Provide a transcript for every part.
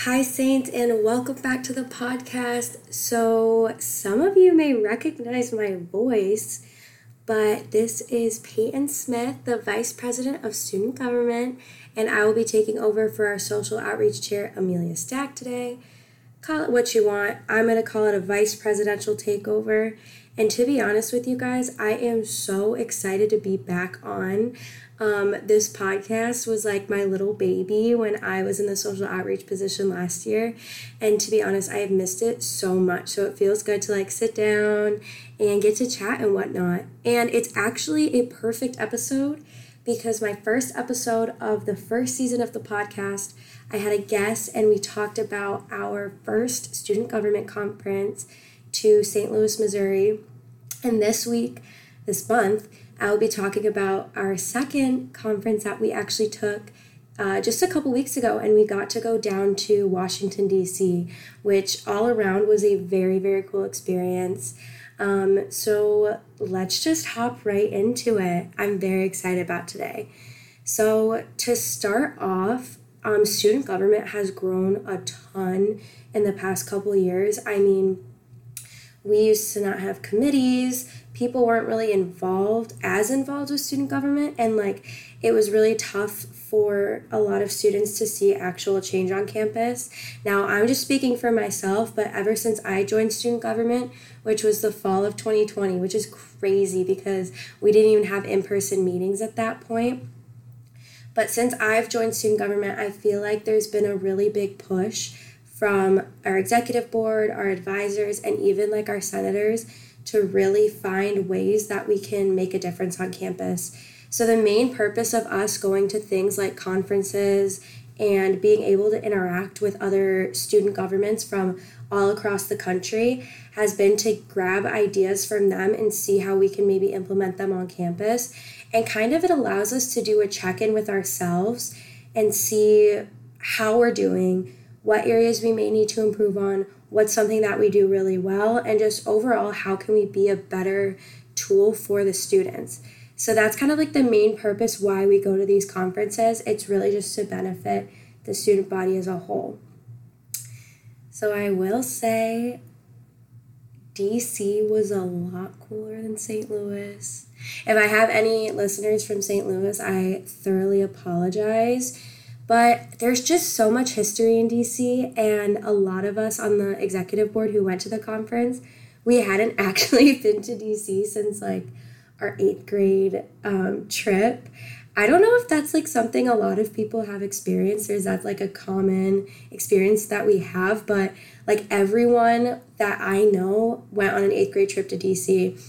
Hi, Saints, and welcome back to the podcast. So, some of you may recognize my voice, but this is Peyton Smith, the Vice President of Student Government, and I will be taking over for our Social Outreach Chair, Amelia Stack, today. Call it what you want. I'm going to call it a Vice Presidential Takeover. And to be honest with you guys, I am so excited to be back on. Um, this podcast was like my little baby when I was in the social outreach position last year. And to be honest, I have missed it so much. So it feels good to like sit down and get to chat and whatnot. And it's actually a perfect episode because my first episode of the first season of the podcast, I had a guest and we talked about our first student government conference to St. Louis, Missouri. And this week, this month, I will be talking about our second conference that we actually took uh, just a couple weeks ago, and we got to go down to Washington, D.C., which all around was a very, very cool experience. Um, so let's just hop right into it. I'm very excited about today. So, to start off, um, student government has grown a ton in the past couple years. I mean, we used to not have committees. People weren't really involved as involved with student government and like it was really tough for a lot of students to see actual change on campus. Now i'm just speaking for myself but ever since i joined student government which was the fall of 2020 which is crazy because we didn't even have in-person meetings at that point. But since i've joined student government i feel like there's been a really big push from our executive board our advisors and even like our senators to really find ways that we can make a difference on campus. So, the main purpose of us going to things like conferences and being able to interact with other student governments from all across the country has been to grab ideas from them and see how we can maybe implement them on campus. And kind of it allows us to do a check in with ourselves and see how we're doing, what areas we may need to improve on, what's something that we do really well, and just overall, how can we be a better tool for the students. So that's kind of like the main purpose why we go to these conferences. It's really just to benefit the student body as a whole. So I will say DC was a lot cooler than St. Louis. If I have any listeners from St. Louis, I thoroughly apologize but there's just so much history in DC, and a lot of us on the executive board who went to the conference, we hadn't actually been to DC since like our eighth grade um, trip. I don't know if that's like something a lot of people have experienced or is that like a common experience that we have, but like everyone that I know went on an eighth grade trip to DC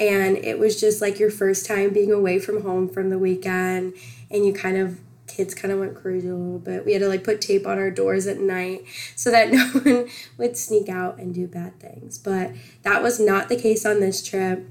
and it was just like your first time being away from home from the weekend and you kind of kids kind of went crazy a little bit. We had to like put tape on our doors at night so that no one would sneak out and do bad things. But that was not the case on this trip.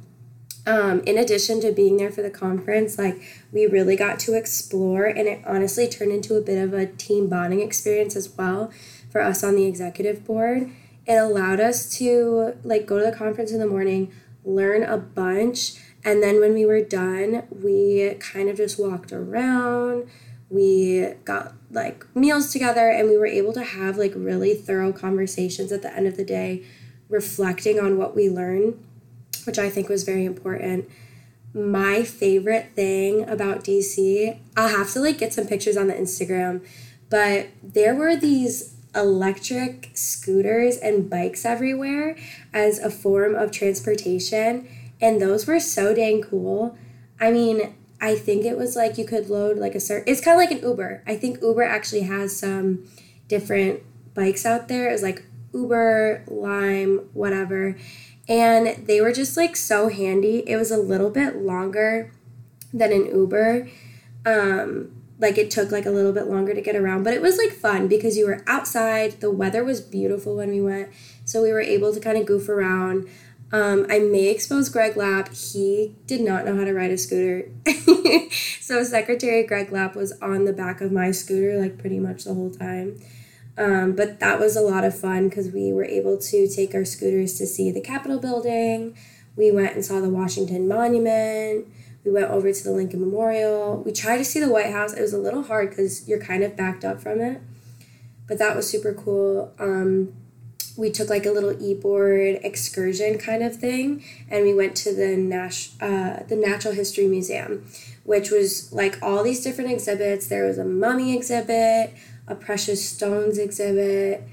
Um, in addition to being there for the conference, like we really got to explore, and it honestly turned into a bit of a team bonding experience as well for us on the executive board. It allowed us to like go to the conference in the morning, learn a bunch, and then when we were done, we kind of just walked around we got like meals together and we were able to have like really thorough conversations at the end of the day reflecting on what we learned which i think was very important. My favorite thing about dc i'll have to like get some pictures on the instagram but there were these electric scooters and bikes everywhere as a form of transportation and those were so dang cool. I mean I think it was like you could load like a certain. It's kind of like an Uber. I think Uber actually has some different bikes out there. It was like Uber, Lime, whatever, and they were just like so handy. It was a little bit longer than an Uber. Um, like it took like a little bit longer to get around, but it was like fun because you were outside. The weather was beautiful when we went, so we were able to kind of goof around. Um, I may expose Greg Lapp. He did not know how to ride a scooter. so Secretary Greg Lapp was on the back of my scooter like pretty much the whole time. Um, but that was a lot of fun because we were able to take our scooters to see the Capitol building. We went and saw the Washington Monument. We went over to the Lincoln Memorial. We tried to see the White House. It was a little hard because you're kind of backed up from it but that was super cool. Um, we took like a little e-board excursion kind of thing and we went to the Nash, uh, the natural history museum which was like all these different exhibits there was a mummy exhibit a precious stones exhibit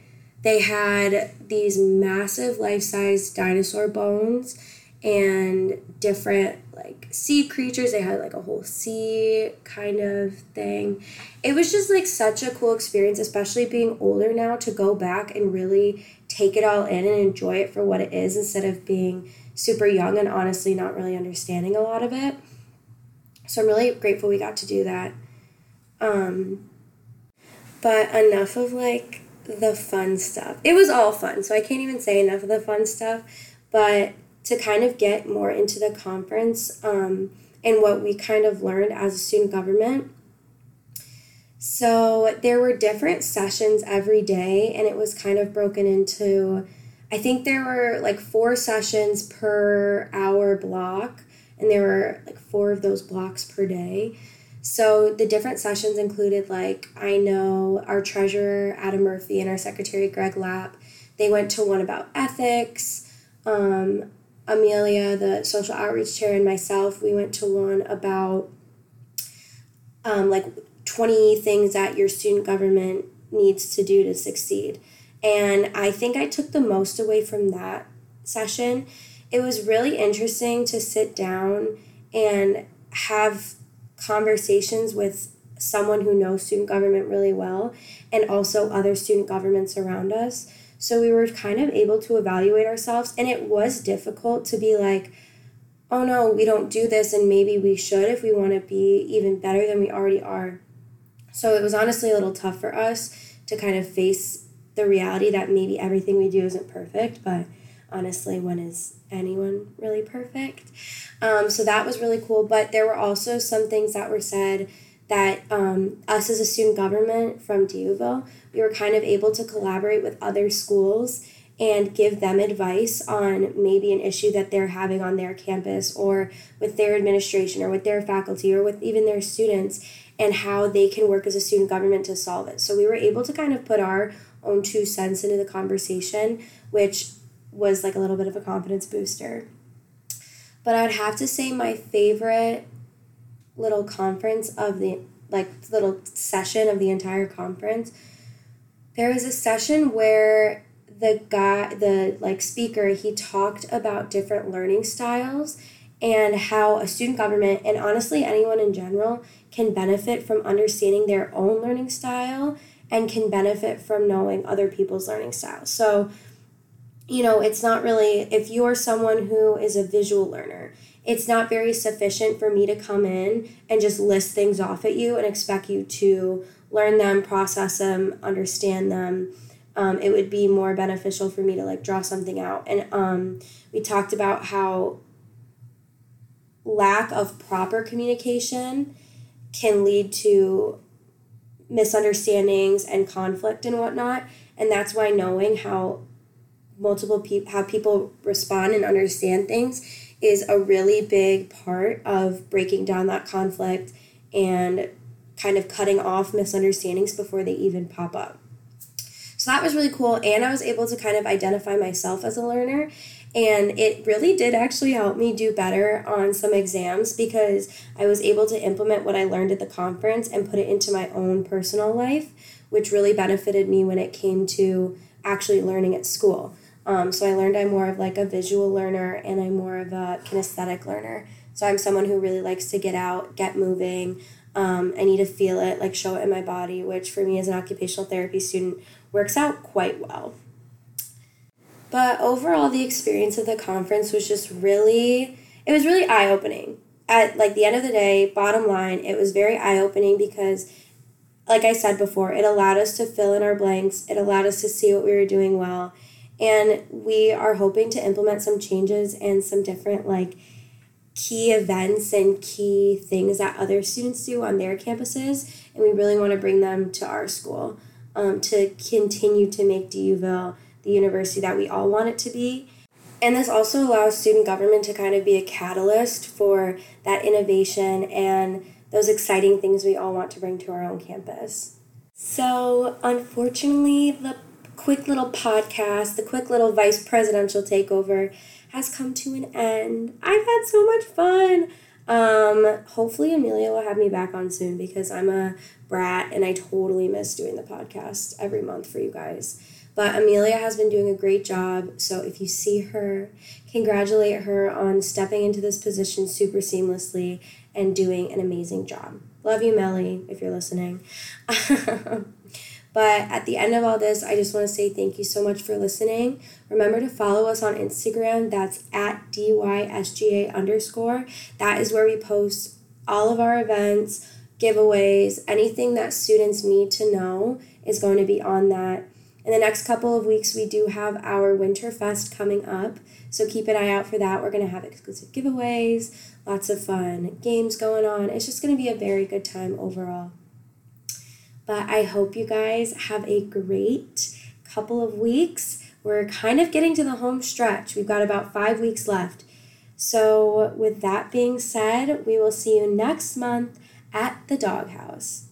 they had these massive life-size dinosaur bones and different like sea creatures. They had like a whole sea kind of thing. It was just like such a cool experience, especially being older now, to go back and really take it all in and enjoy it for what it is instead of being super young and honestly not really understanding a lot of it. So I'm really grateful we got to do that. Um, but enough of like the fun stuff. It was all fun, so I can't even say enough of the fun stuff. But to kind of get more into the conference um, and what we kind of learned as a student government. So there were different sessions every day, and it was kind of broken into, I think there were like four sessions per hour block, and there were like four of those blocks per day. So the different sessions included like I know our treasurer Adam Murphy and our secretary Greg Lapp. They went to one about ethics. Um, Amelia, the social outreach chair, and myself, we went to one about um, like 20 things that your student government needs to do to succeed. And I think I took the most away from that session. It was really interesting to sit down and have conversations with someone who knows student government really well and also other student governments around us so we were kind of able to evaluate ourselves. And it was difficult to be like, oh no, we don't do this, and maybe we should if we want to be even better than we already are. So it was honestly a little tough for us to kind of face the reality that maybe everything we do isn't perfect, but honestly, when is anyone really perfect? Um, so that was really cool. But there were also some things that were said that um, us as a student government from D'Youville, we were kind of able to collaborate with other schools and give them advice on maybe an issue that they're having on their campus or with their administration or with their faculty or with even their students and how they can work as a student government to solve it. So we were able to kind of put our own two cents into the conversation, which was like a little bit of a confidence booster. But I'd have to say my favorite little conference of the like little session of the entire conference there was a session where the guy the like speaker he talked about different learning styles and how a student government and honestly anyone in general can benefit from understanding their own learning style and can benefit from knowing other people's learning styles so you know it's not really if you're someone who is a visual learner it's not very sufficient for me to come in and just list things off at you and expect you to learn them, process them, understand them. Um, it would be more beneficial for me to like draw something out. And um, we talked about how lack of proper communication can lead to misunderstandings and conflict and whatnot. And that's why knowing how multiple people how people respond and understand things is a really big part of breaking down that conflict and kind of cutting off misunderstandings before they even pop up. So that was really cool. And I was able to kind of identify myself as a learner. And it really did actually help me do better on some exams because I was able to implement what I learned at the conference and put it into my own personal life, which really benefited me when it came to actually learning at school. Um, so I learned I'm more of like a visual learner and I'm more of a kinesthetic learner. So I'm someone who really likes to get out, get moving. Um, I need to feel it, like show it in my body, which for me as an occupational therapy student works out quite well. But overall, the experience of the conference was just really, it was really eye opening. At like the end of the day, bottom line, it was very eye opening because, like I said before, it allowed us to fill in our blanks. It allowed us to see what we were doing well and we are hoping to implement some changes and some different like key events and key things that other students do on their campuses and we really want to bring them to our school um, to continue to make D'Youville the university that we all want it to be and this also allows student government to kind of be a catalyst for that innovation and those exciting things we all want to bring to our own campus So, unfortunately, the quick little podcast, the quick little vice presidential takeover has come to an end. I've had so much fun. Um, hopefully, Amelia will have me back on soon because I'm a brat and I totally miss doing the podcast every month for you guys. But Amelia has been doing a great job. So if you see her, congratulate her on stepping into this position super seamlessly and doing an amazing job. Love you, Melly, if you're listening. but at the end of all this, I just want to say thank you so much for listening. Remember to follow us on Instagram. That's at DYSGA underscore. That is where we post all of our events, giveaways, anything that students need to know is going to be on that. In the next couple of weeks, we do have our Winter Fest coming up, so keep an eye out for that. We're going to have exclusive giveaways, lots of fun games going on. It's just going to be a very good time overall. But I hope you guys have a great couple of weeks. We're kind of getting to the home stretch. We've got about five weeks left. So, with that being said, we will see you next month at the doghouse.